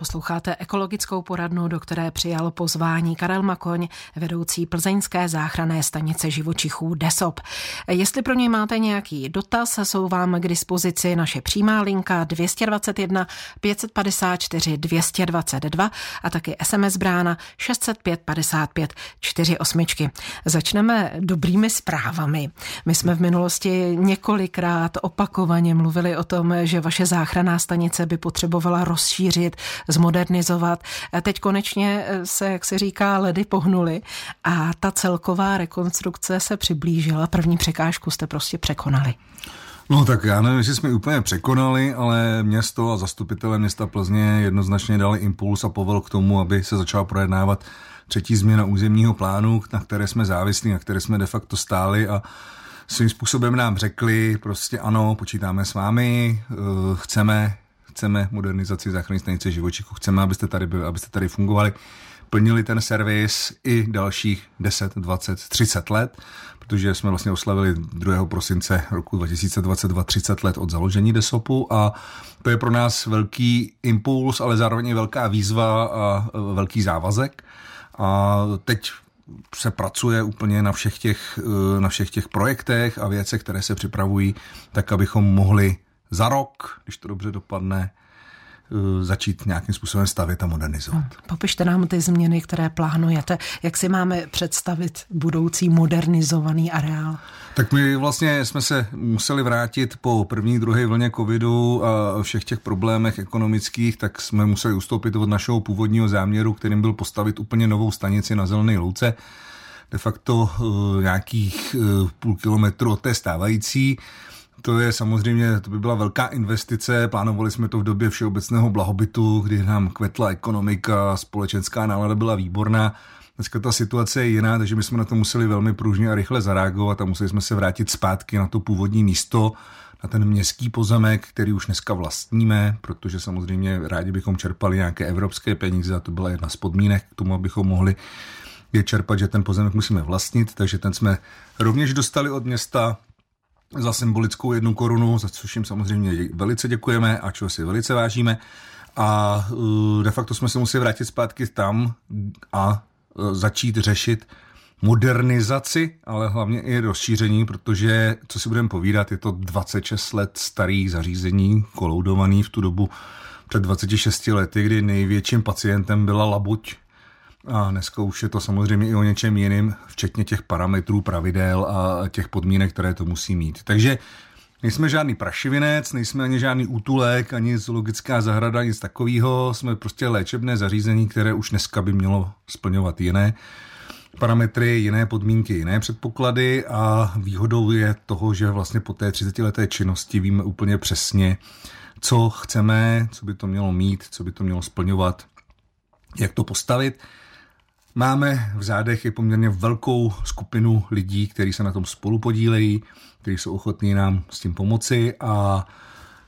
Posloucháte ekologickou poradnu, do které přijal pozvání Karel Makoň, vedoucí plzeňské záchranné stanice živočichů DESOP. Jestli pro něj máte nějaký dotaz, jsou vám k dispozici naše přímá linka 221 554 222 a taky SMS brána 605 55 48. Začneme dobrými zprávami. My jsme v minulosti několikrát opakovaně mluvili o tom, že vaše záchranná stanice by potřebovala rozšířit, zmodernizovat. Teď konečně se, jak se říká, ledy pohnuly a ta celková rekonstrukce se přiblížila. První překážku jste prostě překonali. No tak já nevím, jestli jsme úplně překonali, ale město a zastupitelé města Plzně jednoznačně dali impuls a povel k tomu, aby se začala projednávat třetí změna územního plánu, na které jsme závislí, na které jsme de facto stáli a svým způsobem nám řekli prostě ano, počítáme s vámi, eh, chceme, chceme modernizaci záchranné stanice živočichů, chceme, abyste tady byli, abyste tady fungovali, plnili ten servis i dalších 10, 20, 30 let, protože jsme vlastně oslavili 2. prosince roku 2022 30 let od založení DESOPu a to je pro nás velký impuls, ale zároveň i velká výzva a velký závazek. A teď se pracuje úplně na všech, těch, na všech těch projektech a věcech, které se připravují, tak abychom mohli za rok, když to dobře dopadne, Eh, začít nějakým způsobem stavět a modernizovat. Hmm. Popište nám ty změny, které plánujete. Jak si máme představit budoucí modernizovaný areál? Tak my vlastně jsme se museli vrátit po první, druhé vlně covidu a všech těch problémech ekonomických, tak jsme museli ustoupit od našeho původního záměru, kterým byl postavit úplně novou stanici na Zelené louce de facto uh, nějakých uh, půl kilometru od té stávající. To je samozřejmě, to by byla velká investice. Plánovali jsme to v době všeobecného blahobytu, kdy nám kvetla ekonomika, společenská nálada byla výborná. Dneska ta situace je jiná, takže my jsme na to museli velmi pružně a rychle zareagovat a museli jsme se vrátit zpátky na to původní místo, na ten městský pozemek, který už dneska vlastníme, protože samozřejmě rádi bychom čerpali nějaké evropské peníze a to byla jedna z podmínek k tomu, abychom mohli je čerpat, že ten pozemek musíme vlastnit, takže ten jsme rovněž dostali od města za symbolickou jednu korunu, za což jim samozřejmě velice děkujeme a čeho si velice vážíme. A uh, de facto jsme se museli vrátit zpátky tam a uh, začít řešit modernizaci, ale hlavně i rozšíření, protože, co si budeme povídat, je to 26 let starý zařízení, koloudovaný v tu dobu před 26 lety, kdy největším pacientem byla labuť a dneska už je to samozřejmě i o něčem jiným, včetně těch parametrů, pravidel a těch podmínek, které to musí mít. Takže Nejsme žádný prašivinec, nejsme ani žádný útulek, ani zoologická zahrada, nic takového. Jsme prostě léčebné zařízení, které už dneska by mělo splňovat jiné parametry, jiné podmínky, jiné předpoklady a výhodou je toho, že vlastně po té 30 leté činnosti víme úplně přesně, co chceme, co by to mělo mít, co by to mělo splňovat, jak to postavit. Máme v zádech i poměrně velkou skupinu lidí, kteří se na tom spolu podílejí, kteří jsou ochotní nám s tím pomoci a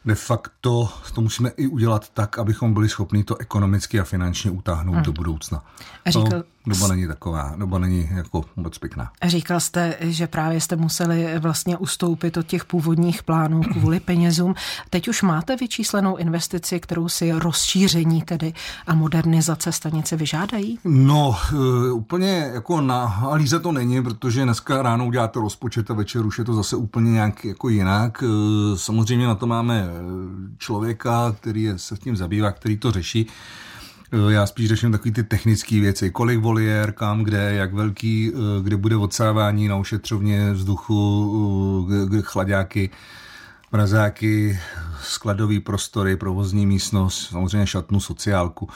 de facto to musíme i udělat tak, abychom byli schopni to ekonomicky a finančně utáhnout hmm. do budoucna. A říkal, no, doba není taková, doba není jako moc pěkná. Říkal jste, že právě jste museli vlastně ustoupit od těch původních plánů kvůli penězům. Teď už máte vyčíslenou investici, kterou si rozšíření tedy a modernizace stanice vyžádají? No, uh, úplně jako na analýze to není, protože dneska ráno uděláte rozpočet a večer už je to zase úplně nějak jako jinak. Uh, samozřejmě na to máme člověka, který se s tím zabývá, který to řeší. Eh, já spíš řeším takové ty technické věci, kolik voliér, kam, kde, jak velký, eh, kde bude odsávání na ošetřovně vzduchu, eh, chladáky, mrazáky, skladový prostory, provozní místnost, samozřejmě šatnu, sociálku.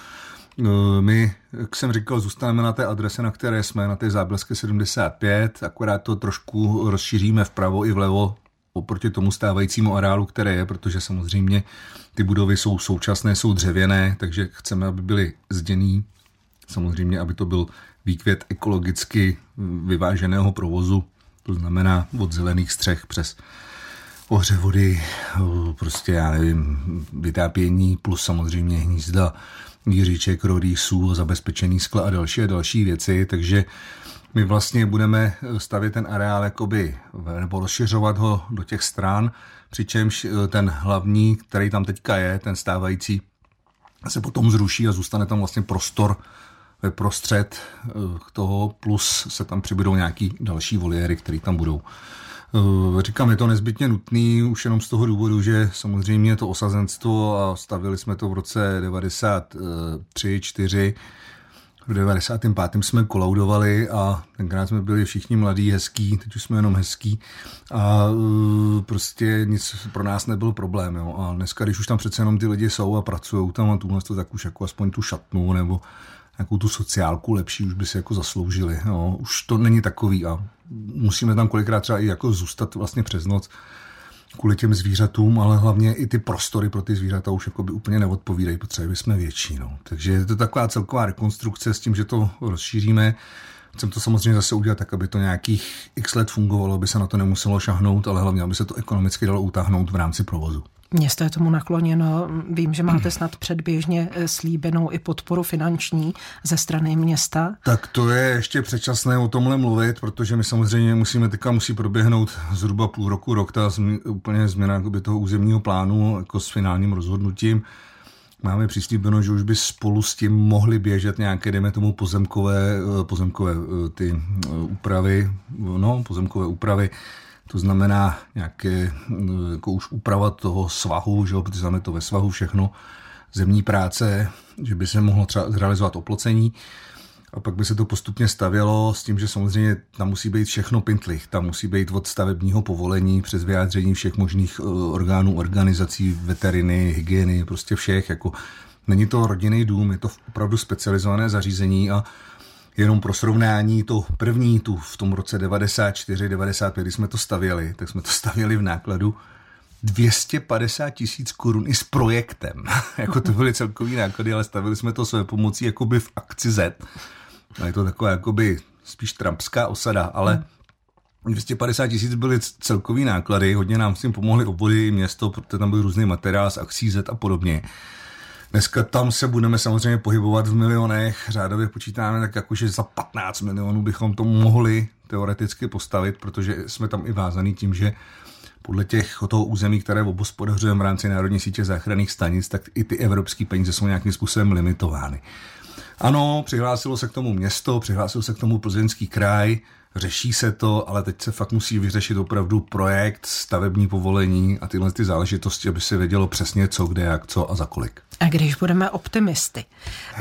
My, jak jsem říkal, zůstaneme na té adrese, na které jsme, na té zábleské 75, akorát to trošku rozšíříme vpravo i vlevo oproti tomu stávajícímu areálu, které je, protože samozřejmě ty budovy jsou současné, jsou dřevěné, takže chceme, aby byly zděný. Samozřejmě, aby to byl výkvět ekologicky vyváženého provozu, to znamená od zelených střech přes ohře vody, prostě já nevím, vytápění plus samozřejmě hnízda, jiříček, rodýsů, zabezpečený skla a další a další věci, takže my vlastně budeme stavět ten areál jakoby, nebo rozšiřovat ho do těch stran, přičemž eh, ten hlavní, který tam teďka je, ten stávající, se potom zruší a zůstane tam vlastně prostor ve prostřed eh, toho, plus se tam přibudou nějaký další voliéry, které tam budou. Eh, říkám, je to nezbytně nutný už jenom z toho důvodu, že samozřejmě to osazenstvo a stavili jsme to v roce 93, 4, v 95. jsme kolaudovali a tenkrát jsme byli všichni mladí, hezký, teď už jsme jenom hezký a uh, prostě nic pro nás nebyl problém. Jo. A dneska, když už tam přece jenom ty lidi jsou a pracují tam a tuhle, tak už jako aspoň tu šatnu nebo nějakou tu sociálku lepší už by si jako zasloužili. Jo. Už to není takový a musíme tam kolikrát třeba i jako zůstat vlastně přes noc kvůli těm zvířatům, ale hlavně i ty prostory pro ty zvířata už jako by úplně neodpovídají, protože jsme větší. No. Takže je to taková celková rekonstrukce s tím, že to rozšíříme. Chcem to samozřejmě zase udělat tak, aby to nějakých x let fungovalo, aby se na to nemuselo šahnout, ale hlavně, aby se to ekonomicky dalo utáhnout v rámci provozu. Město je tomu nakloněno. Vím, že máte snad předběžně eh, slíbenou i podporu finanční ze strany města. Tak to je ještě předčasné o tomhle mluvit, protože my samozřejmě musíme, teďka musí proběhnout zhruba půl roku, rok ta zmi, úplně změna toho územního plánu jako s finálním rozhodnutím. Máme přislíbeno, že už by spolu s tím mohly běžet nějaké, dejme tomu, pozemkové, eh, pozemkové eh, ty úpravy, no, pozemkové úpravy, to znamená nějaké jako už úprava toho svahu, že jo, protože máme to ve svahu všechno, zemní práce, že by se mohlo třeba zrealizovat oplocení a pak by se to postupně stavělo s tím, že samozřejmě tam musí být všechno pintlich, tam musí být od stavebního povolení přes vyjádření všech možných eh, orgánů, organizací, veteriny, hygieny, prostě všech, jako není to rodinný dům, je to opravdu specializované zařízení a Jenom pro srovnání, to první tu v tom roce 94, 95, kdy jsme to stavěli, tak jsme to stavěli v nákladu 250 tisíc korun i s projektem. jako to byly celkový náklady, ale stavili jsme to své pomocí jakoby v akci Z. A je to taková jakoby spíš trampská osada, ale 250 tisíc byly celkový náklady, hodně nám s tím pomohly obvody, město, protože tam byl různý materiál z akcí Z a podobně. Dneska tam se budeme samozřejmě pohybovat v milionech, řádově počítáme tak jakože za 15 milionů bychom to mohli teoreticky postavit, protože jsme tam i vázaný tím, že podle těch toho území, které obospodařujeme v rámci Národní sítě záchranných stanic, tak i ty evropské peníze jsou nějakým způsobem limitovány. Ano, přihlásilo se k tomu město, přihlásil se k tomu plzeňský kraj, řeší se to, ale teď se fakt musí vyřešit opravdu projekt, stavební povolení a tyhle ty záležitosti, aby se vědělo přesně co, kde, jak, co a za kolik. A když budeme optimisty,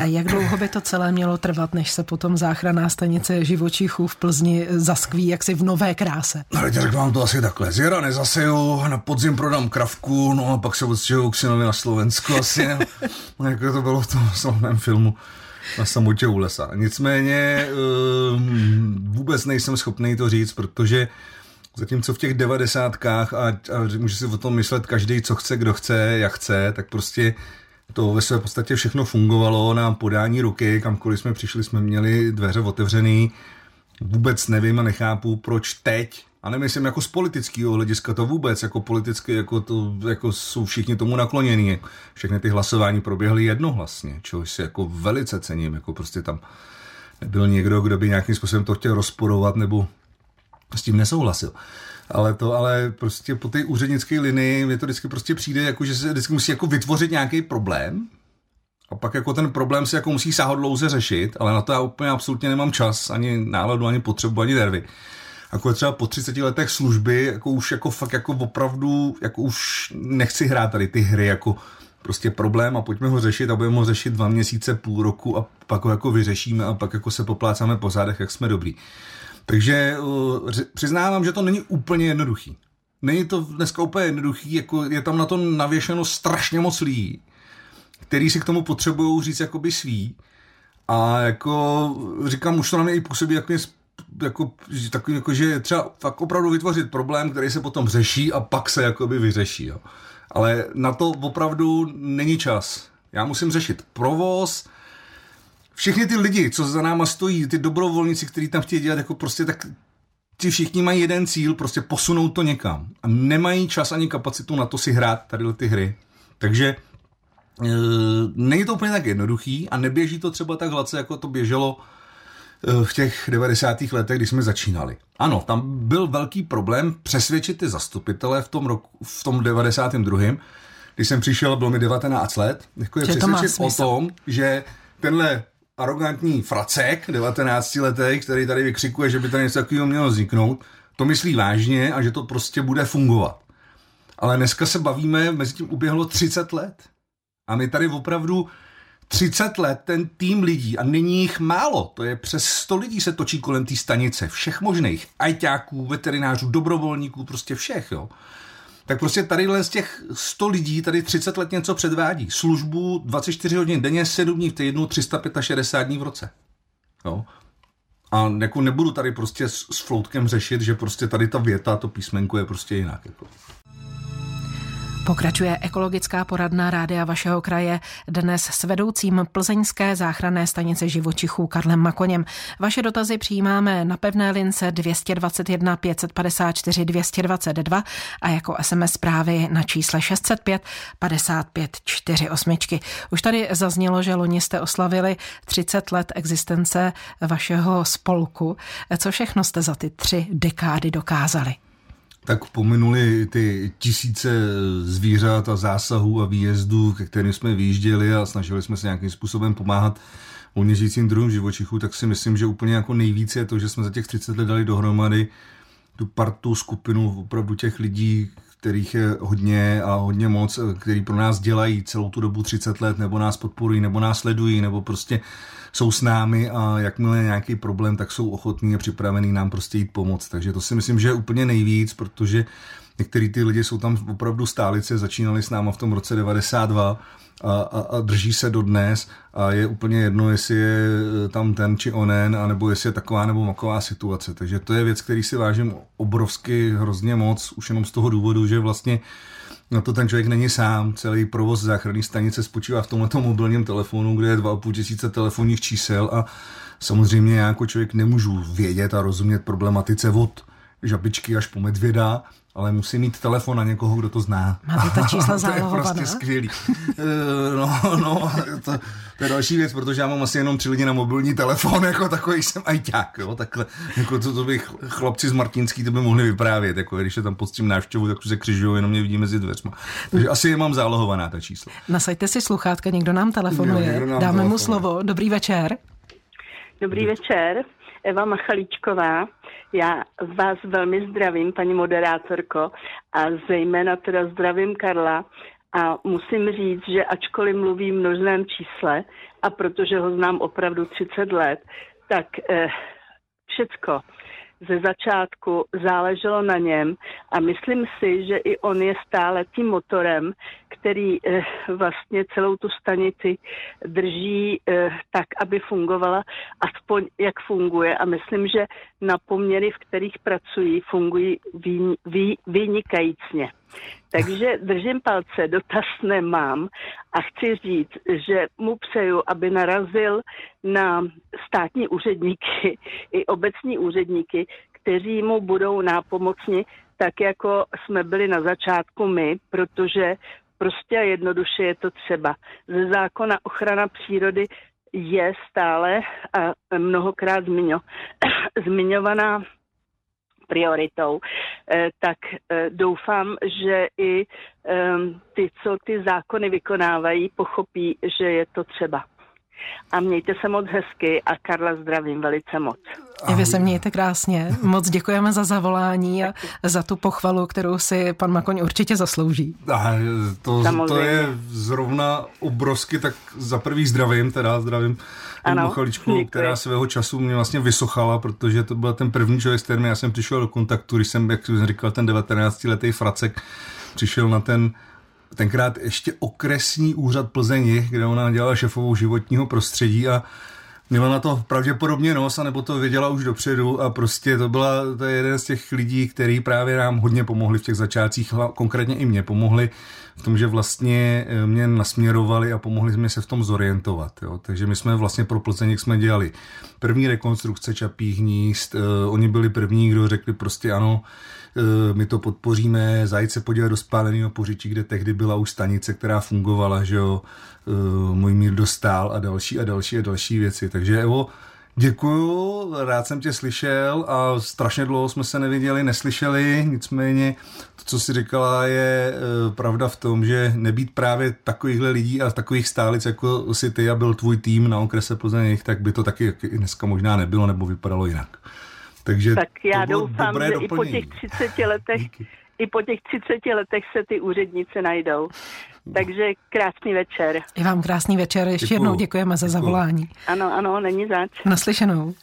jak dlouho by to celé mělo trvat, než se potom záchranná stanice živočichů v Plzni zaskví jaksi v nové kráse? No, řeknu vám to asi takhle. Z jara nezaseju, na podzim prodám kravku, no a pak se odstěhuju k synovi na Slovensko asi, no, jako to bylo v tom slavném filmu na samotě u lesa. Nicméně ehm, vůbec nejsem schopný to říct, protože Zatímco v těch devadesátkách a, a může si o tom myslet každý, co chce, kdo chce, jak chce, tak prostě to ve své podstatě všechno fungovalo na podání ruky, kamkoliv jsme přišli, jsme měli dveře otevřený. Vůbec nevím a nechápu, proč teď, a nemyslím jako z politického hlediska, to vůbec, jako politicky, jako, to, jako jsou všichni tomu naklonění. Všechny ty hlasování proběhly jednohlasně, čehož si jako velice cením, jako prostě tam nebyl někdo, kdo by nějakým způsobem to chtěl rozporovat nebo s tím nesouhlasil. Ale to ale prostě po té úřednické linii mi to vždycky prostě přijde, jako že se vždycky musí jako vytvořit nějaký problém, a pak jako ten problém se jako musí sáhodlouze řešit, ale na to já úplně absolutně nemám čas, ani náladu, ani potřebu, ani nervy. Jako třeba po 30 letech služby, jako už jako fakt jako opravdu, jako už nechci hrát tady ty hry jako prostě problém a pojďme ho řešit a budeme ho řešit dva měsíce, půl roku a pak ho jako vyřešíme a pak jako se poplácáme po zádech, jak jsme dobrý. Takže uh, přiznávám, že to není úplně jednoduchý. Není to dneska úplně jednoduchý, jako je tam na to navěšeno strašně moc lidí, který si k tomu potřebují říct jakoby svý. A jako říkám, už to na mě i působí jako, jako, takový, jako že třeba fakt opravdu vytvořit problém, který se potom řeší a pak se jakoby vyřeší. Jo. Ale na to opravdu není čas. Já musím řešit provoz, všechny ty lidi, co za náma stojí, ty dobrovolníci, kteří tam chtějí dělat, jako prostě tak ti všichni mají jeden cíl, prostě posunout to někam. A nemají čas ani kapacitu na to si hrát tady ty hry. Takže e, není to úplně tak jednoduchý a neběží to třeba tak hladce, jako to běželo e, v těch 90. letech, kdy jsme začínali. Ano, tam byl velký problém přesvědčit ty zastupitele v tom, roku, v tom 92 když jsem přišel, bylo mi 19 let, jako je přesvědčit o tom, že tenhle arrogantní fracek, 19 letý, který tady vykřikuje, že by tady něco takového mělo vzniknout, to myslí vážně a že to prostě bude fungovat. Ale dneska se bavíme, mezi tím uběhlo 30 let. A my tady opravdu 30 let ten tým lidí, a není jich málo, to je přes 100 lidí se točí kolem té stanice, všech možných, ajťáků, veterinářů, dobrovolníků, prostě všech, jo. Tak prostě tady z těch 100 lidí tady 30 let něco předvádí. Službu 24 hodin denně, 7 dní v týdnu, 365 dní v roce. Jo. A jako nebudu tady prostě s, s floutkem řešit, že prostě tady ta věta, to písmenko je prostě jinak. Jako. Pokračuje ekologická poradna rádia vašeho kraje dnes s vedoucím plzeňské záchranné stanice živočichů Karlem Makoněm. Vaše dotazy přijímáme na pevné lince 221 554 222 a jako SMS zprávy na čísle 605 55 48. Už tady zaznělo, že loni jste oslavili 30 let existence vašeho spolku. Co všechno jste za ty tři dekády dokázali? Tak pominuli ty tisíce zvířat a zásahů a výjezdů, ke kterým jsme vyjížděli a snažili jsme se nějakým způsobem pomáhat volně žijícím druhům živočichů, tak si myslím, že úplně jako nejvíce je to, že jsme za těch 30 let dali dohromady tu partu, skupinu opravdu těch lidí, kterých je hodně a hodně moc, který pro nás dělají celou tu dobu 30 let, nebo nás podporují, nebo nás sledují, nebo prostě jsou s námi a jakmile je nějaký problém, tak jsou ochotní a připravení nám prostě jít pomoct. Takže to si myslím, že je úplně nejvíc, protože některý ty lidi jsou tam opravdu stálice, začínali s náma v tom roce 92 a, a, a drží se do dnes a je úplně jedno, jestli je tam ten či onen, anebo jestli je taková nebo maková situace. Takže to je věc, který si vážím obrovsky hrozně moc, už jenom z toho důvodu, že vlastně na to ten člověk není sám. Celý provoz záchranné stanice spočívá v tomto mobilním telefonu, kde je 2,5 tisíce telefonních čísel a samozřejmě já jako člověk nemůžu vědět a rozumět problematice od žabičky až po medvěda, ale musí mít telefon na někoho, kdo to zná. Máte ta čísla zálohovaná? to je prostě skvělý. Eh, no, no, to, to, je další věc, protože já mám asi jenom tři lidi na mobilní telefon, jako takový jsem ajťák, jo, takhle, jako to, to bych chlapci z Martinský to by mohli vyprávět, jako když je tam pod tím návštěvu, tak už se křižují, jenom mě vidí mezi dveřma. Takže asi je mám zálohovaná ta čísla. Nasaďte si sluchátka, někdo nám telefonuje, jo, někdo nám Dáme telefonuje. mu slovo. Dobrý večer. Dobrý večer. Eva Machalíčková. Já vás velmi zdravím, paní moderátorko, a zejména teda zdravím Karla. A musím říct, že ačkoliv mluví v množném čísle, a protože ho znám opravdu 30 let, tak eh, všecko ze začátku záleželo na něm a myslím si, že i on je stále tím motorem, který eh, vlastně celou tu stanici drží eh, tak, aby fungovala aspoň jak funguje a myslím, že na poměry, v kterých pracují, fungují vynikajícně. Takže držím palce, dotaz nemám a chci říct, že mu přeju, aby narazil na státní úředníky i obecní úředníky, kteří mu budou nápomocni, tak jako jsme byli na začátku my, protože prostě a jednoduše je to třeba. Ze zákona ochrana přírody je stále a mnohokrát zmiňo, zmiňovaná prioritou, eh, tak eh, doufám, že i ehm, ty, co ty zákony vykonávají, pochopí, že je to třeba. A mějte se moc hezky a Karla zdravím velice moc. I vy se mějte krásně. Moc děkujeme za zavolání a za tu pochvalu, kterou si pan Makoň určitě zaslouží. A to, to je zrovna obrovsky, tak za prvý zdravím, teda zdravím ano, chaličku, která svého času mě vlastně vysochala, protože to byl ten první člověk, s kterým já jsem přišel do kontaktu, když jsem, jak jsem říkal, ten 19-letý fracek přišel na ten tenkrát ještě okresní úřad Plzeň, kde ona dělala šefovou životního prostředí a měla na to pravděpodobně nos, nebo to věděla už dopředu a prostě to byla to je jeden z těch lidí, který právě nám hodně pomohli v těch začátcích, konkrétně i mě pomohli v tom, že vlastně eh, mě nasměrovali a pomohli mi se v tom zorientovat. Jo. Takže my jsme vlastně pro Plzeň jsme dělali první rekonstrukce čapích hnízd, uh, oni byli první, kdo řekli prostě ano, Eh, my to podpoříme, zajít se podívat do spáleného pořičí, kde tehdy byla už stanice, která fungovala, že jo, eh, můj mír dostal a další a další a další věci. Takže Evo, Děkuju, rád jsem tě slyšel a strašně dlouho jsme se neviděli, neslyšeli, nicméně to, co jsi říkala, je e, pravda v tom, že nebýt právě takovýchhle lidí a takových stálic, jako si ty a byl tvůj tým na okrese Plzeň, tak by to taky dneska možná nebylo nebo vypadalo jinak. Takže tak já doufám, že doplnění. i po těch 30 letech Díky. i po těch 30 letech se ty úřednice najdou. Takže krásný večer. I vám krásný večer. Ještě Děkuju. jednou děkujeme za Děkuju. zavolání. Ano, ano, není zač. Naslyšenou.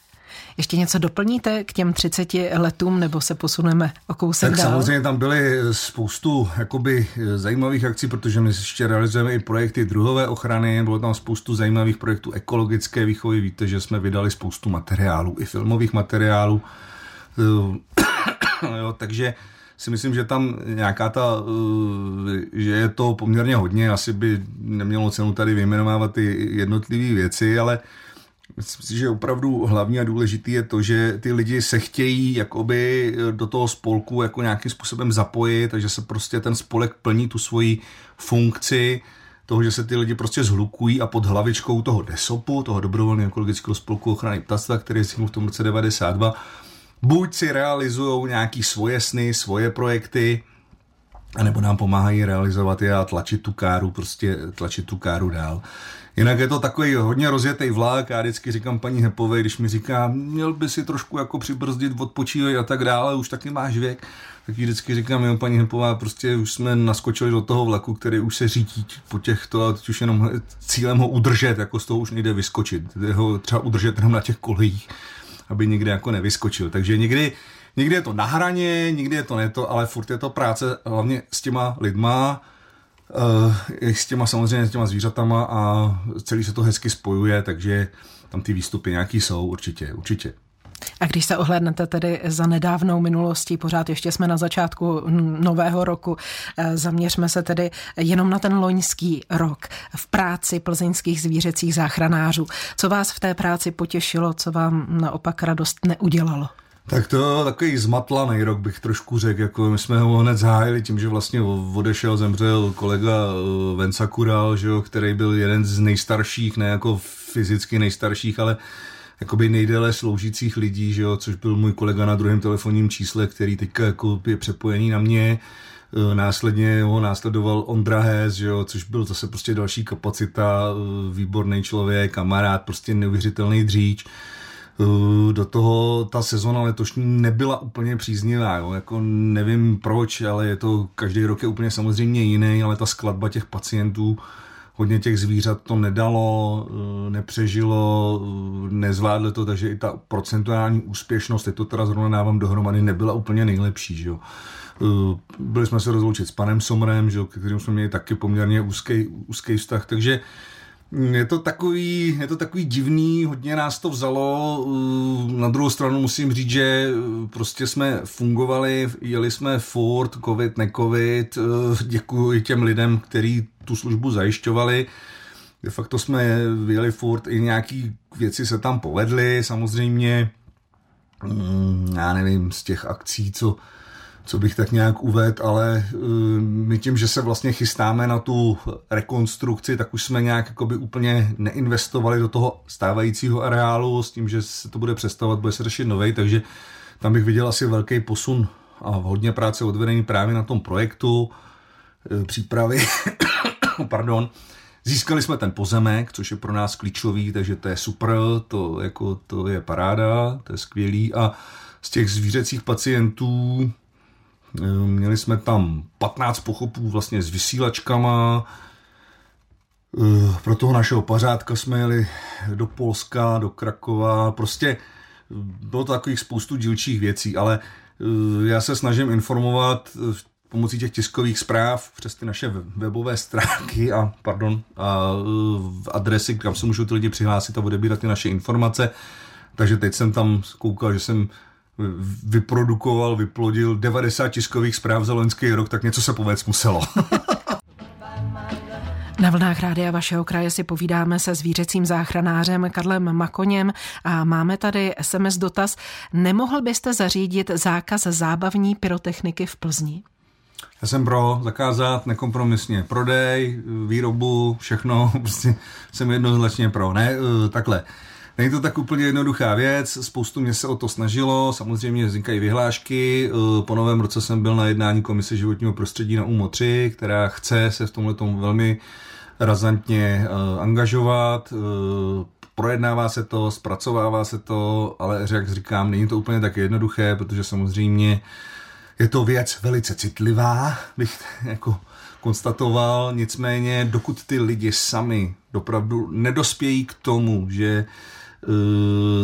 Ještě něco doplníte k těm 30 letům, nebo se posuneme o kousek tak dál? samozřejmě tam byly spoustu jakoby, zajímavých akcí, protože my ještě realizujeme i projekty druhové ochrany, bylo tam spoustu zajímavých projektů ekologické výchovy. Víte, že jsme vydali spoustu materiálů, i filmových materiálů. jo, takže si myslím, že tam nějaká ta, že je to poměrně hodně, asi by nemělo cenu tady vyjmenovávat ty jednotlivé věci, ale Myslím si, že opravdu hlavní a důležitý je to, že ty lidi se chtějí jakoby do toho spolku jako nějakým způsobem zapojit, takže se prostě ten spolek plní tu svoji funkci toho, že se ty lidi prostě zhlukují a pod hlavičkou toho DESOPu, toho dobrovolného ekologického spolku ochrany ptactva, který vznikl v tom roce 92, buď si realizují nějaký svoje sny, svoje projekty, anebo nám pomáhají realizovat je a tlačit tu káru, prostě tlačit tu káru dál. Jinak je to takový hodně rozjetý vlák, já vždycky říkám paní Hepové, když mi říká, měl by si trošku jako přibrzdit, odpočívat a tak dále, už taky máš věk, tak jí vždycky říkám, jo, paní Hepová, prostě už jsme naskočili do toho vlaku, který už se řídí po těchto a teď už jenom cílem ho udržet, jako z toho už nejde vyskočit, ho třeba udržet jenom na těch kolejích, aby nikde jako nevyskočil. Takže někdy, někdy je to na hraně, někdy je to neto, ale furt je to práce hlavně s těma lidma, uh, s těma samozřejmě s těma zvířatama a celý se to hezky spojuje, takže tam ty výstupy nějaký jsou určitě, určitě. A když se ohlédnete tedy za nedávnou minulostí, pořád ještě jsme na začátku nového roku, eh, zaměřme se tedy jenom na ten loňský rok v práci plzeňských zvířecích záchranářů. Co vás v té práci potěšilo, co vám naopak radost neudělalo? Tak to takový zmatlaný rok bych trošku řekl, jako my jsme ho hned zahájili tím, že vlastně odešel, zemřel kolega eh, Venca Kural, že jo, který byl jeden z nejstarších, ne jako fyzicky nejstarších, ale jakoby nejdéle sloužících lidí, že jo, což byl můj kolega na druhém telefonním čísle, který teďka jako je přepojený na mě. Eh, následně ho následoval Ondra Hez, že jo, což byl zase prostě další kapacita, eh, výborný člověk, kamarád, prostě neuvěřitelný dříč. Eh, do toho ta sezona letošní nebyla úplně příznivá, jo. Jako nevím proč, ale je to každý rok je úplně samozřejmě jiný, ale ta skladba těch pacientů hodně těch zvířat to nedalo, eh, nepřežilo, eh, nezvládlo to, takže i ta procentuální úspěšnost, teď to teda zrovna dávám dohromady, nebyla úplně nejlepší. Že jo. Eh, byli jsme se rozloučit s panem Somrem, že jo, kterým jsme měli taky poměrně úzký, úzký vztah, takže je to, takový, je to takový divný, hodně nás to vzalo. Na druhou stranu musím říct, že prostě jsme fungovali, jeli jsme furt, covid, necovid. Děkuji těm lidem, kteří tu službu zajišťovali. De facto jsme vyjeli furt, i nějaký věci se tam povedly, samozřejmě, mm, já nevím, z těch akcí, co, co bych tak nějak uvedl, ale uh, my tím, že se vlastně chystáme na tu rekonstrukci, tak už jsme nějak jakoby úplně neinvestovali do toho stávajícího areálu s tím, že se to bude přestavovat, bude se řešit novej, takže tam bych viděl asi velký posun a hodně práce odvedení právě na tom projektu, e, přípravy pardon, Získali jsme ten pozemek, což je pro nás klíčový, takže to je super, to, jako, to je paráda, to je skvělý. A z těch zvířecích pacientů eh, měli jsme tam 15 pochopů vlastně s vysílačkama. Eh, pro toho našeho pařádka jsme jeli do Polska, do Krakova, prostě bylo to takových spoustu dílčích věcí, ale eh, já se snažím informovat pomocí těch tiskových zpráv přes ty naše webové stránky a, pardon, a adresy, kam se můžou ty lidi přihlásit a odebírat ty naše informace. Takže teď jsem tam koukal, že jsem vyprodukoval, vyplodil 90 tiskových zpráv za loňský rok, tak něco se povést muselo. Na vlnách rádia vašeho kraje si povídáme se zvířecím záchranářem Karlem Makoněm a máme tady SMS dotaz. Nemohl byste zařídit zákaz zábavní pyrotechniky v Plzni? Já jsem pro zakázat nekompromisně prodej, výrobu, všechno, prostě jsem jednoznačně pro. Ne, eh, takhle. Není to tak úplně jednoduchá věc, spoustu mě se o to snažilo, samozřejmě vznikají vyhlášky, eh, po novém roce jsem byl na jednání Komise životního prostředí na UMO 3, která chce se v tomhle velmi razantně uh, angažovat, uh, projednává se to, zpracovává se to, ale jak říkám, není to úplně tak jednoduché, protože samozřejmě je to věc velice citlivá, bych jako konstatoval, nicméně dokud ty lidi sami dopravdu nedospějí k tomu, že Eh,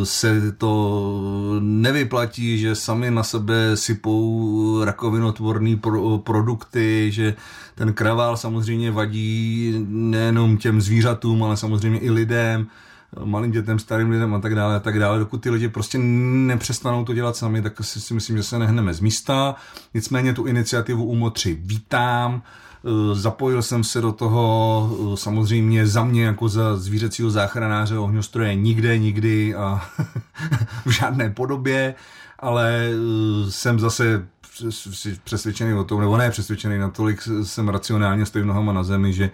se to nevyplatí, že sami na sebe sypou rakovinotvorné pro, produkty, že ten kravál samozřejmě vadí nejenom těm zvířatům, ale samozřejmě i lidem, malým dětem, starým lidem a tak dále a tak dále. Dokud ty lidi prostě nepřestanou to dělat sami, tak si, si myslím, že se nehneme z místa. Nicméně tu iniciativu UMO 3 vítám. Eh, zapojil jsem se do toho eh, samozřejmě za mě jako za zvířecího záchranáře ohňostroje nikde, nikdy a v žádné podobě, ale eh, jsem zase přesvědčený o tom, nebo ne přesvědčený, natolik jsem racionálně stojím nohama na zemi, že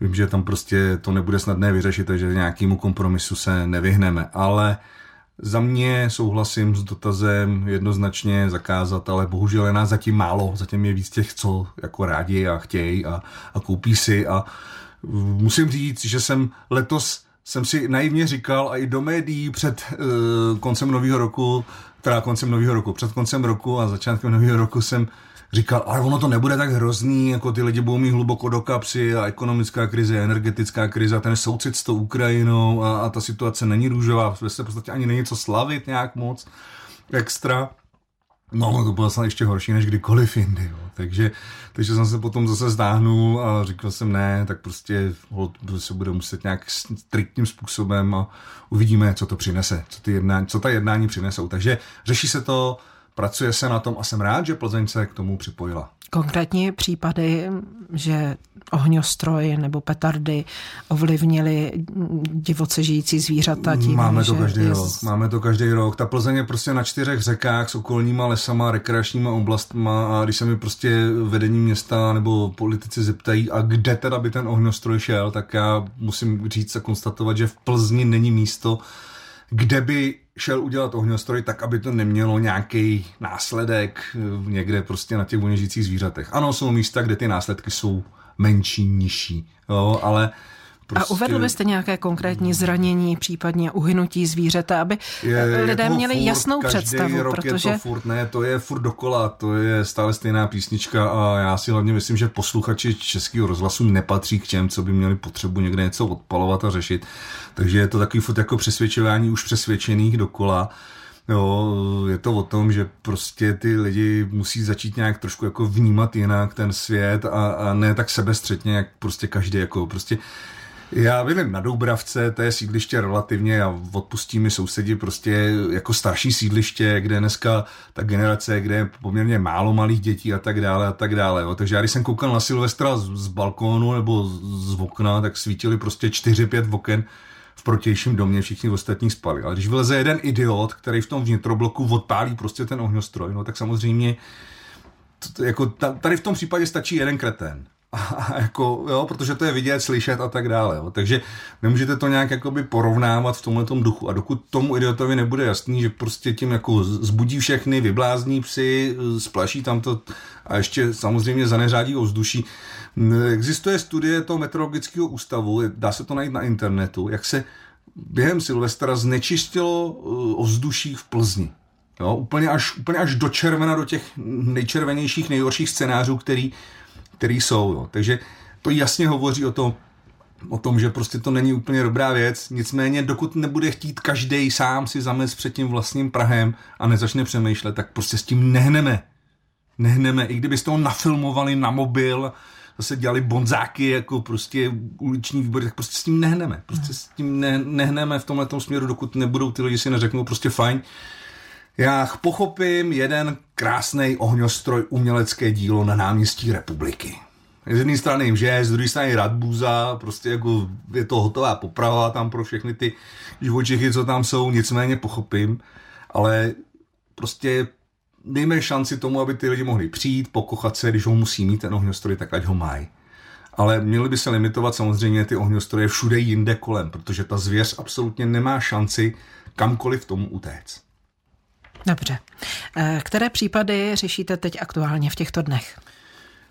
vím, že tam prostě to nebude snadné vyřešit, takže nějakému kompromisu se nevyhneme, ale uh, za mě souhlasím s dotazem jednoznačně zakázat, ale bohužel je nás zatím málo. Zatím je víc těch, co jako rádi a chtějí a, a koupí si a musím říct, že jsem letos jsem si naivně říkal a i do médií před uh, koncem nového roku, teda koncem nového roku, před koncem roku a začátkem nového roku jsem říkal, ale ono to nebude tak hrozný, jako ty lidi budou mít hluboko do kapsy a ekonomická krize, energetická krize ten soucit s tou Ukrajinou a, a ta situace není růžová, se v podstatě ani není co slavit nějak moc extra. No, to bylo snad ještě horší než kdykoliv jindy. Jo. Takže, takže jsem se potom zase zdáhnul a říkal jsem ne, tak prostě se bude muset nějak striktním způsobem a uvidíme, co to přinese, co, ty jednání, co ta jednání přinesou. Takže řeší se to, Pracuje se na tom a jsem rád, že Plzeň se k tomu připojila. Konkrétní případy, že ohňostroj nebo petardy ovlivnili divoce žijící zvířata tím, Máme to že každý je... rok. Máme to každý rok. Ta Plzeň je prostě na čtyřech řekách s okolníma lesama, rekreačníma oblastma a když se mi prostě vedení města nebo politici zeptají, a kde teda by ten ohňostroj šel, tak já musím říct a konstatovat, že v Plzni není místo, kde by šel udělat ohňostroj tak, aby to nemělo nějaký následek eh, někde prostě na těch voněžících zvířatech. Ano, jsou místa, kde ty následky jsou menší, nižší, jo, ale Prostě... A uvedl byste nějaké konkrétní zranění, případně uhynutí zvířete, aby je, lidé jako měli furt, jasnou představu, rok protože... Je to furt, ne, to je furt dokola, to je stále stejná písnička a já si hlavně myslím, že posluchači českého rozhlasu nepatří k těm, co by měli potřebu někde něco odpalovat a řešit. Takže je to takový furt jako přesvědčování už přesvědčených dokola. Jo, je to o tom, že prostě ty lidi musí začít nějak trošku jako vnímat jinak ten svět a, a ne tak sebestřetně, jak prostě každý jako prostě já bydlím na Doubravce, to je sídliště relativně a odpustí mi sousedi prostě jako starší sídliště, kde dneska ta generace, kde je poměrně málo malých dětí a tak dále a tak dále. Jo. Takže já když jsem koukal na Silvestra z, z balkónu nebo z, z okna, tak svítili prostě čtyři, pět oken v protějším domě, všichni ostatní spali. Ale když vyleze jeden idiot, který v tom vnitrobloku odpálí prostě ten ohňostroj, no tak samozřejmě jako tady v tom případě stačí jeden kretén a jako, jo, protože to je vidět, slyšet a tak dále. Jo. Takže nemůžete to nějak jakoby porovnávat v tomhle duchu. A dokud tomu idiotovi nebude jasný, že prostě tím jako zbudí všechny, vyblázní psy, splaší tam to a ještě samozřejmě zaneřádí ovzduší. Existuje studie toho meteorologického ústavu, dá se to najít na internetu, jak se během Silvestra znečistilo uh, ovzduší v Plzni. Jo, úplně, až, úplně až do červena, do těch nejčervenějších, nejhorších scénářů, který který jsou. Jo. Takže to jasně hovoří o tom, o tom, že prostě to není úplně dobrá věc, nicméně dokud nebude chtít každý sám si zamést před tím vlastním Prahem a nezačne přemýšlet, tak prostě s tím nehneme. Nehneme, i kdybyste toho nafilmovali na mobil, zase dělali bonzáky jako prostě uliční výbory, tak prostě s tím nehneme. Prostě s tím ne, nehneme v tomhle směru, dokud nebudou ty lidi si neřeknou prostě fajn, já pochopím jeden krásný ohňostroj umělecké dílo na náměstí republiky. Z jedné strany jim že, z druhé strany Radbuza, prostě jako je to hotová poprava tam pro všechny ty živočichy, co tam jsou, nicméně pochopím, ale prostě dejme šanci tomu, aby ty lidi mohli přijít, pokochat se, když ho musí mít ten ohňostroj, tak ať ho mají. ale měly by se limitovat samozřejmě ty ohňostroje všude jinde kolem, protože ta zvěř absolutně nemá šanci kamkoliv tomu utéct. Dobře. Eh, které případy řešíte teď aktuálně v těchto dnech?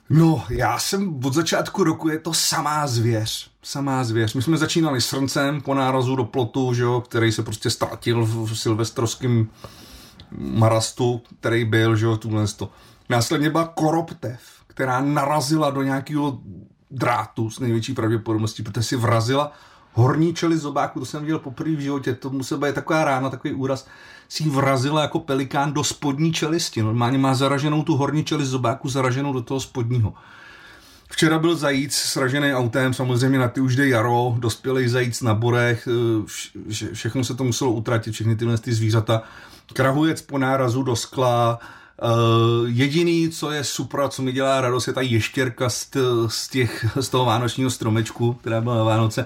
No, já jsem od začátku roku, je to samá zvěř. Samá zvěř. My jsme začínali srncem po nárazu do plotu, že jo, který se prostě ztratil v silvestrovském marastu, který byl, že jo, tuhle to. Následně byla koroptev, která narazila do nějakého drátu s největší pravděpodobností, protože si vrazila horní čeli zobáku, to jsem viděl poprvé v životě, to musel být taková rána, takový úraz, si vrazila jako pelikán do spodní čelisti. Normálně má zaraženou tu horní čelist zobáku, zaraženou do toho spodního. Včera byl zajíc sražený autem, samozřejmě na ty už jde jaro, dospělý zajíc na borech, eh, všechno se to muselo utratit, všechny tyhle ty zvířata. Krahujec po nárazu do skla, Uh, jediný, co je super, co mi dělá radost, je ta ještěrka z, z, těch, z toho vánočního stromečku, která byla na Vánoce.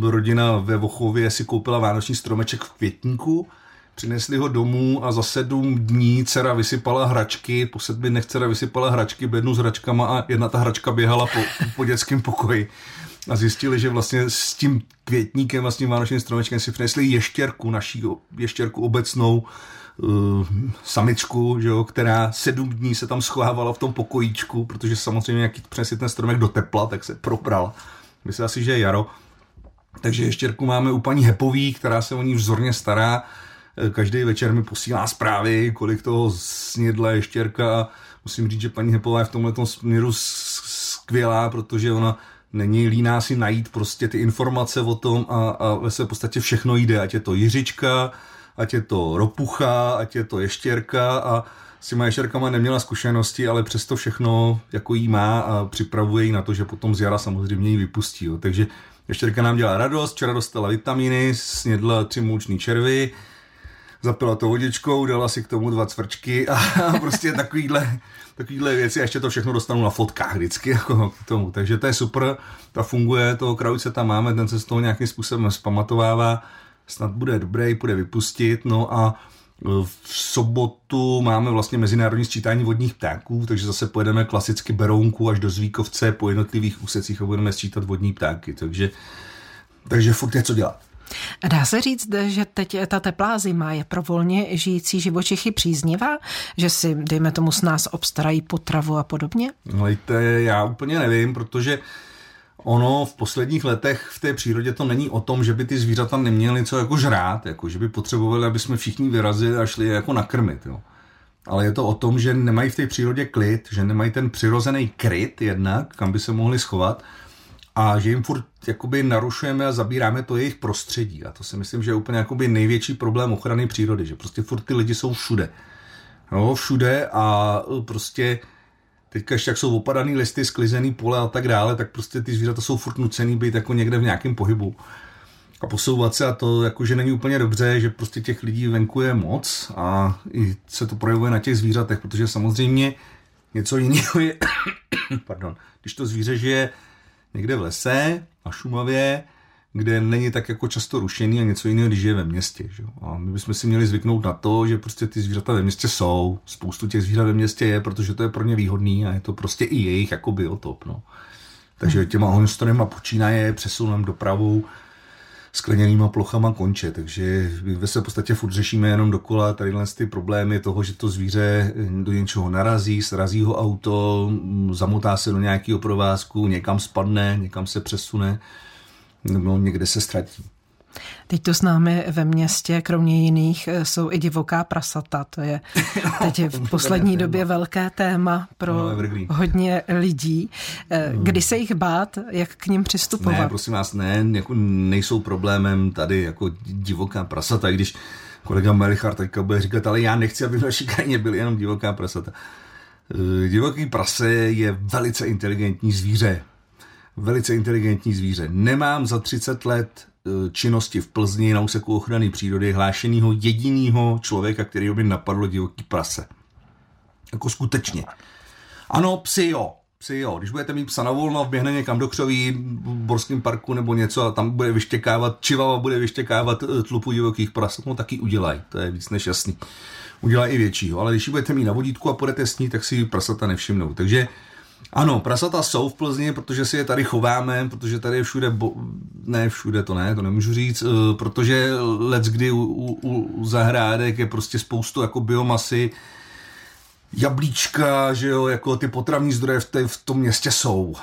Rodina ve Vochově si koupila vánoční stromeček v květníku, přinesli ho domů a za sedm dní dcera vysypala hračky, po sedmi dnech dcera vysypala hračky, bednu s hračkama a jedna ta hračka běhala po, po dětském pokoji. A zjistili, že vlastně s tím květníkem, vlastně vánočním stromečkem si přinesli ještěrku, naší ještěrku obecnou, uh, samičku, že jo, která sedm dní se tam schovávala v tom pokojíčku, protože samozřejmě jak přinesli ten stromek do tepla, tak se propral. Myslím asi, že je jaro. Takže ještěrku máme u paní Hepový, která se o ní vzorně stará. Každý večer mi posílá zprávy, kolik toho snědla ještěrka. Musím říct, že paní Hepová je v tomhle směru skvělá, protože ona není líná si najít prostě ty informace o tom a, a ve v podstatě všechno jde, ať je to jiřička, ať je to ropucha, ať je to ještěrka a s těma ještěrkama neměla zkušenosti, ale přesto všechno jako jí má a připravuje ji na to, že potom z jara samozřejmě ji vypustí. Jo. Takže ještěrka nám dělá radost, včera dostala vitamíny, snědla tři mouční červy, zapila to vodičkou, dala si k tomu dva cvrčky a prostě takovýhle, takovýhle věci a ještě to všechno dostanu na fotkách vždycky jako k tomu. Takže to je super, ta funguje, toho kravice tam máme, ten se z toho nějakým způsobem zpamatovává, snad bude dobrý, bude vypustit, no a v sobotu máme vlastně mezinárodní sčítání vodních ptáků, takže zase pojedeme klasicky Berounku až do Zvíkovce po jednotlivých úsecích a budeme sčítat vodní ptáky, takže, takže furt je co dělat. Dá se říct, že teď ta teplá zima je pro volně žijící živočichy příznivá? Že si, dejme tomu, s nás obstarají potravu a podobně? No, to já úplně nevím, protože ono v posledních letech v té přírodě to není o tom, že by ty zvířata neměly co jako žrát, jako že by potřebovali, aby jsme všichni vyrazili a šli je jako nakrmit. Jo. Ale je to o tom, že nemají v té přírodě klid, že nemají ten přirozený kryt jednak, kam by se mohli schovat a že jim furt jakoby narušujeme a zabíráme to jejich prostředí. A to si myslím, že je úplně jakoby největší problém ochrany přírody, že prostě furt ty lidi jsou všude. No, všude a prostě teďka ještě jak jsou opadaný listy, sklizený pole a tak dále, tak prostě ty zvířata jsou furt nucený být jako někde v nějakém pohybu. A posouvat se a to jakože není úplně dobře, že prostě těch lidí venku je moc a i se to projevuje na těch zvířatech, protože samozřejmě něco jiného je, pardon, když to zvíře žije někde v lese, na Šumavě, kde není tak jako často rušený a něco jiného, když je ve městě. Že? A my bychom si měli zvyknout na to, že prostě ty zvířata ve městě jsou, spoustu těch zvířat ve městě je, protože to je pro ně výhodný a je to prostě i jejich jako biotop. No. Takže těma honostorema počínaje přesunem dopravou skleněnýma plochama konče, takže my se v podstatě furt řešíme jenom dokola tady ty problémy toho, že to zvíře do něčeho narazí, srazí ho auto, zamotá se do nějakého provázku, někam spadne, někam se přesune, nebo někde se ztratí. Teď to s námi ve městě, kromě jiných, eh, jsou i divoká prasata. To je teď v poslední době velké téma pro no, hodně lidí. Eh, hmm. Kdy se jich bát, jak k ním přistupovat? Ne, prosím vás, ne, jako nejsou problémem tady jako divoká prasata, když kolega Melichar teďka bude říkat, ale já nechci, aby v naší krajině byly jenom divoká prasata. Eh, divoký prase je velice inteligentní zvíře. Velice inteligentní zvíře. Nemám za 30 let E, činnosti v Plzni na úseku ochrany přírody hlášeného jediného člověka, který by napadlo divoký prase. Jako skutečně. Ano, psi jo. Psi jo. Když budete mít psa na volno, vběhne někam do křoví v Borském parku nebo něco a tam bude vyštěkávat, čivava bude vyštěkávat e, tlupu divokých prasat, no taky udělají. To je víc než jasný. Udělají i většího. Ale když ji budete mít na vodítku a půjdete s ní, tak si prasata nevšimnou. Takže Ano, prasata jsou v Plzni, protože si je tady chováme, protože tady je všude, bo... ne všude to ne, to nemůžu říct, uh, protože let kdy u, u, u zahrádek je prostě spoustu jako biomasy, jablíčka, že jo, jako ty potravní zdroje v, té, v tom městě jsou.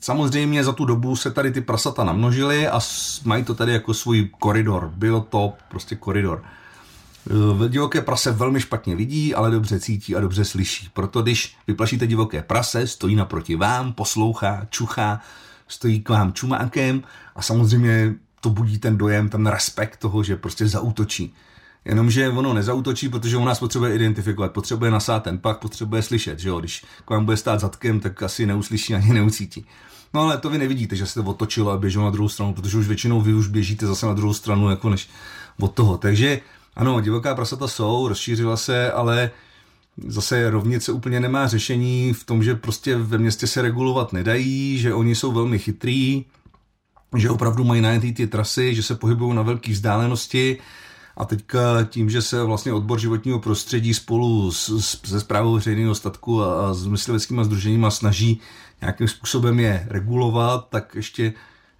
Samozřejmě za tu dobu se tady ty prasata namnožily a mají to tady jako svůj koridor, biotop, prostě koridor. Eh, divoké prase velmi špatně vidí, ale dobře cítí a dobře slyší. Proto když vyplašíte divoké prase, stojí naproti vám, poslouchá, čuchá, stojí k vám čumákem a samozřejmě to budí ten dojem, ten respekt toho, že prostě zautočí. Jenomže ono nezautočí, protože on nás potřebuje identifikovat, potřebuje nasát ten pak, potřebuje slyšet, že jo? Když k vám bude stát zadkem, tak asi neuslyší ani neucítí. No ale to vy nevidíte, že se to otočilo a běželo na druhou stranu, protože už většinou vy už běžíte zase na druhou stranu, jako než od toho. Takže ano, divoká prasata jsou, rozšířila se, ale zase rovnice úplně nemá řešení v tom, že prostě ve městě se regulovat nedají, že oni jsou velmi chytrý, že opravdu mají najetý ty trasy, že se pohybují na velké vzdálenosti. A teďka tím, že se vlastně odbor životního prostředí spolu s, se zprávou veřejného statku a, a s mysliveckými združeníma snaží nějakým způsobem je regulovat, tak ještě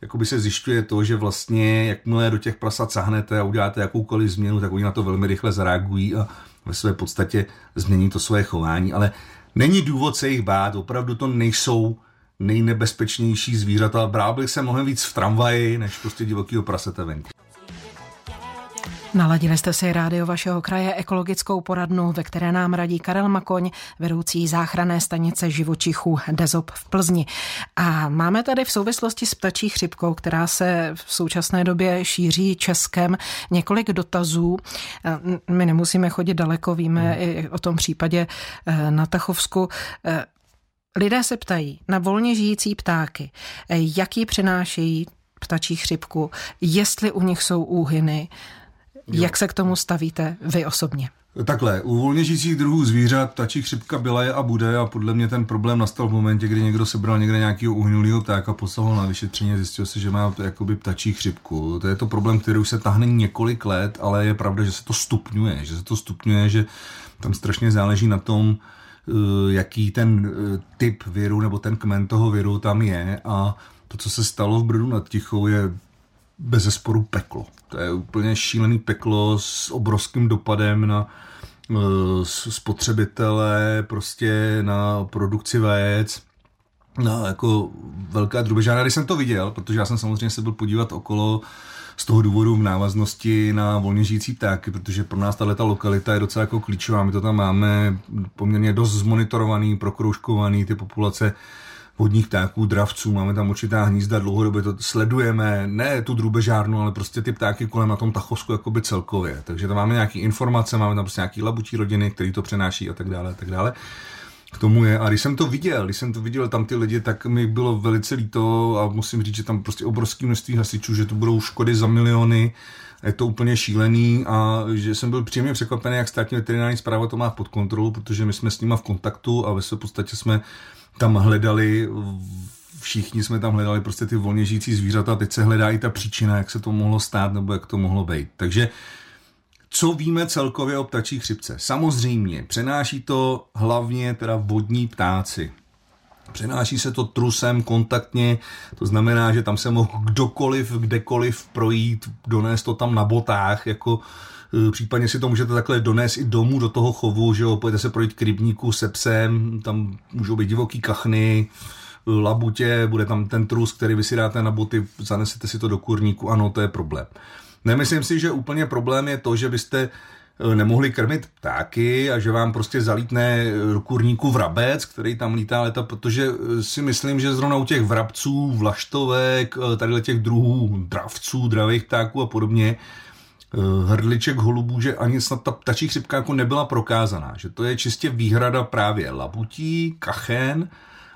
jakoby se zjišťuje to, že vlastně jakmile do těch prasat sahnete a uděláte jakoukoliv změnu, tak oni na to velmi rychle zareagují a ve své podstatě změní to své chování. Ale není důvod se jich bát, opravdu to nejsou nejnebezpečnější zvířata. Bral bych se mnohem víc v tramvaji, než prostě divokýho prasete venku. Naladili jste si rádio vašeho kraje ekologickou poradnu, ve které nám radí Karel Makoň, vedoucí záchranné stanice živočichů Dezop v Plzni. A máme tady v souvislosti s ptačí chřipkou, která se v současné době šíří Českem, několik dotazů. My nemusíme chodit daleko, víme hmm. i o tom případě eh, na Tachovsku. Eh, lidé se ptají na volně žijící ptáky, jaký přinášejí ptačí chřipku, jestli u nich jsou úhyny, Jo. Jak se k tomu stavíte vy osobně? Takhle, u volně žijících druhů zvířat ptačí chřipka byla je a bude a podle mě ten problém nastal v momentě, kdy někdo sebral někde nějakého uhnulého ptáka, poslal na vyšetření a zjistil se, že má jakoby ptačí chřipku. To je to problém, který už se tahne několik let, ale je pravda, že se to stupňuje, že se to stupňuje, že tam strašně záleží na tom, eh, jaký ten eh, typ viru nebo ten kmen toho viru tam je a to, co se stalo v Brdu nad Tichou, je bez zesporu peklo. To je úplně šílený peklo s obrovským dopadem na eh, spotřebitele, prostě na produkci vajec, na jako velká drubežána. Když jsem to viděl, protože já jsem samozřejmě se byl podívat okolo z toho důvodu v návaznosti na volně žijící ptáky, protože pro nás tato lokalita je docela jako klíčová. My to tam máme poměrně dost zmonitorovaný, prokroužkovaný, ty populace vodních ptáků, dravců, máme tam určitá hnízda, dlouhodobě to sledujeme, ne tu drubežárnu, ale prostě ty ptáky kolem na tom Tachovsku jakoby celkově. Takže tam máme nějaké informace, máme tam prostě nějaký labutí rodiny, který to přenáší a tak dále, a tak dále. K tomu je. A když jsem to viděl, když jsem to viděl tam ty lidi, tak mi bylo velice líto a musím říct, že tam prostě obrovské množství hasičů, že to budou škody za miliony, je to úplně šílený a že jsem byl příjemně překvapený, jak státní veterinární zpráva to má pod kontrolu, protože my jsme s nima v kontaktu a ve své podstatě jsme tam hledali, všichni jsme tam hledali prostě ty volně žijící zvířata, teď se hledá i ta příčina, jak se to mohlo stát nebo jak to mohlo být. Takže co víme celkově o ptačí chřipce? Samozřejmě, přenáší to hlavně teda vodní ptáci. Přenáší se to trusem kontaktně, to znamená, že tam se mohl kdokoliv, kdekoliv projít, donést to tam na botách, jako případně si to můžete takhle donést i domů do toho chovu, že jo, pojďte se projít k rybníku se psem, tam můžou být divoký kachny, eh, labutě, bude tam ten trus, který vy si dáte na boty, zanesete si to do kurníku, ano, to je problém. Nemyslím si, že úplně problém je to, že byste eh, nemohli krmit ptáky a že vám prostě zalítne do kurníku vrabec, který tam lítá leta, protože si myslím, že zrovna u těch vrabců, vlaštovek, tady těch druhů dravců, dravých ptáků a podobně, Eh, hrdliček holubů, že ani snad ta ptačí chřipka jako nebyla prokázaná, že to je čistě výhrada právě labutí, kachen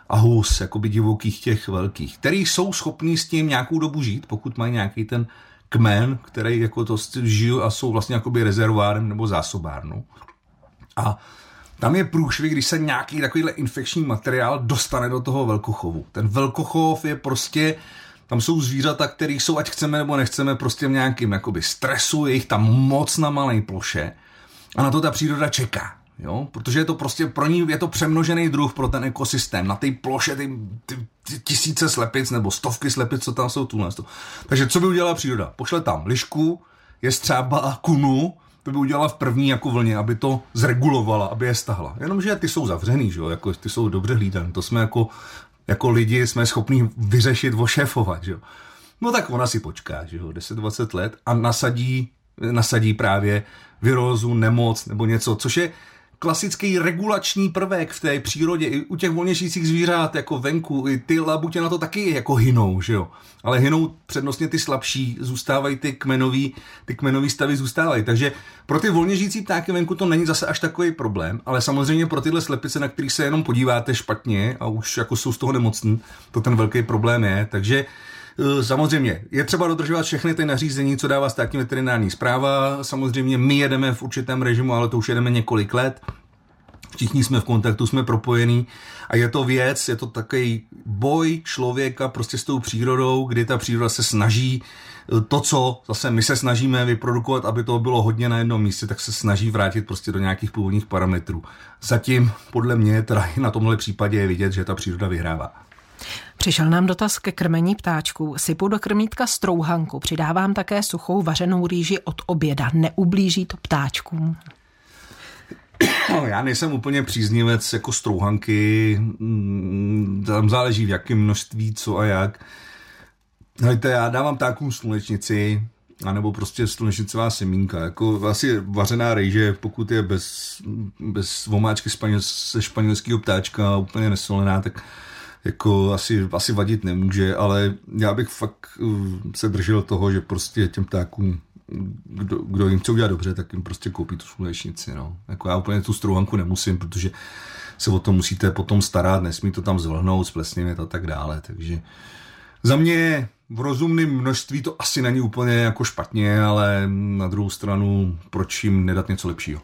a hus, by divokých těch velkých, který jsou schopní s tím nějakou dobu žít, pokud mají nějaký ten kmen, který jako to žijou a jsou vlastně jakoby rezervoárem nebo zásobárnou. A tam je průšvih, když se nějaký takovýhle infekční materiál dostane do toho velkochovu. Ten velkochov je prostě tam jsou zvířata, které jsou, ať chceme nebo nechceme, prostě v nějakém jakoby stresu, je jich tam moc na malé ploše a na to ta příroda čeká. Jo? Protože je to prostě pro ní je to přemnožený druh pro ten ekosystém. Na té ploše ty, ty, ty, tisíce slepic nebo stovky slepic, co tam jsou tu. Takže co by udělala příroda? Pošle tam lišku, je třeba kunu, to by udělala v první jako vlně, aby to zregulovala, aby je stahla. Jenomže ty jsou zavřený, že jo? Jako, ty jsou dobře hlídan. To jsme jako, jako lidi jsme schopni vyřešit, ošéfovat. Že jo? No tak ona si počká, že jo, 10-20 let a nasadí, nasadí právě virózu, nemoc nebo něco, což je klasický regulační prvek v té přírodě, i u těch volnějších zvířat, jako venku, i ty labutě na to taky jako hynou, že jo. Ale hynou přednostně ty slabší, zůstávají ty kmenový, ty kmenový stavy zůstávají. Takže pro ty volně žijící ptáky venku to není zase až takový problém, ale samozřejmě pro tyhle slepice, na kterých se jenom podíváte špatně a už jako jsou z toho nemocní, to ten velký problém je. Takže samozřejmě, je třeba dodržovat všechny ty nařízení, co dává státní veterinární zpráva. Samozřejmě my jedeme v určitém režimu, ale to už jedeme několik let. Všichni jsme v kontaktu, jsme propojení a je to věc, je to takový boj člověka prostě s tou přírodou, kdy ta příroda se snaží eh, to, co zase my se snažíme vyprodukovat, aby to bylo hodně na jednom místě, tak se snaží vrátit prostě do nějakých původních parametrů. Zatím, podle mě, teda na tomhle případě je vidět, že ta příroda vyhrává. Přišel nám dotaz ke krmení ptáčků. Sypu do krmítka strouhanku. Přidávám také suchou vařenou rýži od oběda. Neublíží to ptáčkům? No, já nejsem úplně příznivec jako strouhanky. Mm, tam záleží v jakém množství, co a jak. Hejte, já dávám ptákům slunečnici, anebo prostě slunečnicová semínka. Jako asi vařená rejže, pokud je bez, bez vomáčky španěl, ze španělského ptáčka úplně nesolená, tak jako asi, asi vadit nemůže, ale já bych fakt uh, se držel toho, že prostě těm ptákům kdo, kdo jim chce udělat dobře, tak jim prostě koupí tu slunečnici. No. Jako já úplně tu strouhanku nemusím, protože se o to musíte potom starat, nesmí to tam zvlhnout, splesnit a tak dále. Takže za mě v rozumném množství to asi není úplně jako špatně, ale na druhou stranu, proč jim nedat něco lepšího?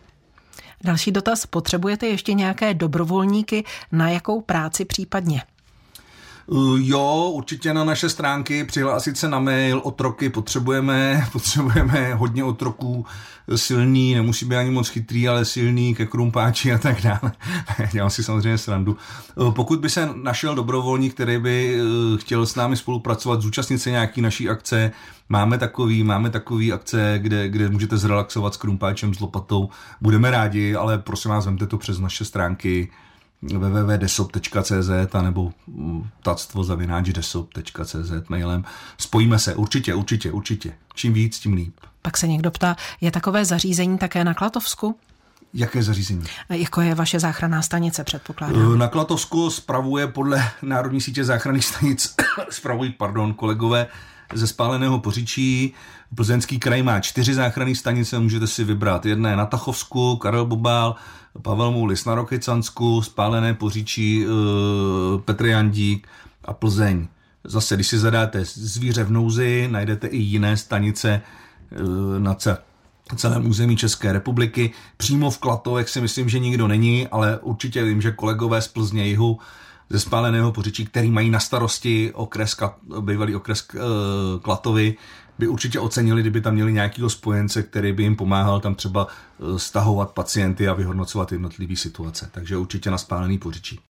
Další dotaz. Potřebujete ještě nějaké dobrovolníky? Na jakou práci případně? Uh, jo, určitě na naše stránky, přihlásit se na mail, otroky potřebujeme, potřebujeme hodně otroků, silný, nemusí být ani moc chytrý, ale silný ke krumpáči a tak dále. Dělám si samozřejmě srandu. Uh, pokud by se našel dobrovolník, který by uh, chtěl s námi spolupracovat, zúčastnit se nějaký naší akce, máme takový, máme takový akce, kde, kde můžete zrelaxovat s krumpáčem, s lopatou. Budeme rádi, ale prosím vás, vemte to přes naše stránky www.desop.cz a nebo tactvo desop.cz mailem. Spojíme se, určitě, určitě, určitě. Čím víc, tím líp. Pak se někdo ptá, je takové zařízení také na Klatovsku? Jaké zařízení? Jako je vaše záchranná stanice, předpokládám. Na Klatovsku spravuje podle Národní sítě záchranných stanic, spravují, pardon, kolegové ze spáleného poříčí. Plzeňský kraj má čtyři záchranné stanice, můžete si vybrat. Jedna je na Tachovsku, Karel Bobál, Pavel Moulis na Rokycansku, Spálené poříčí eh, Petr Jandík a Plzeň. Zase, když si zadáte zvíře v nouzi, najdete i jiné stanice eh, na celém území České republiky. Přímo v Klatovech si myslím, že nikdo není, ale určitě vím, že kolegové z Plzně jihu ze spáleného pořečí, který mají na starosti okres, bývalý okres eh, Klatovy, by určitě ocenili, kdyby tam měli nějakého spojence, který by jim pomáhal tam třeba eh, stahovat pacienty a vyhodnocovat jednotlivé situace. Takže určitě na spálený pořečí.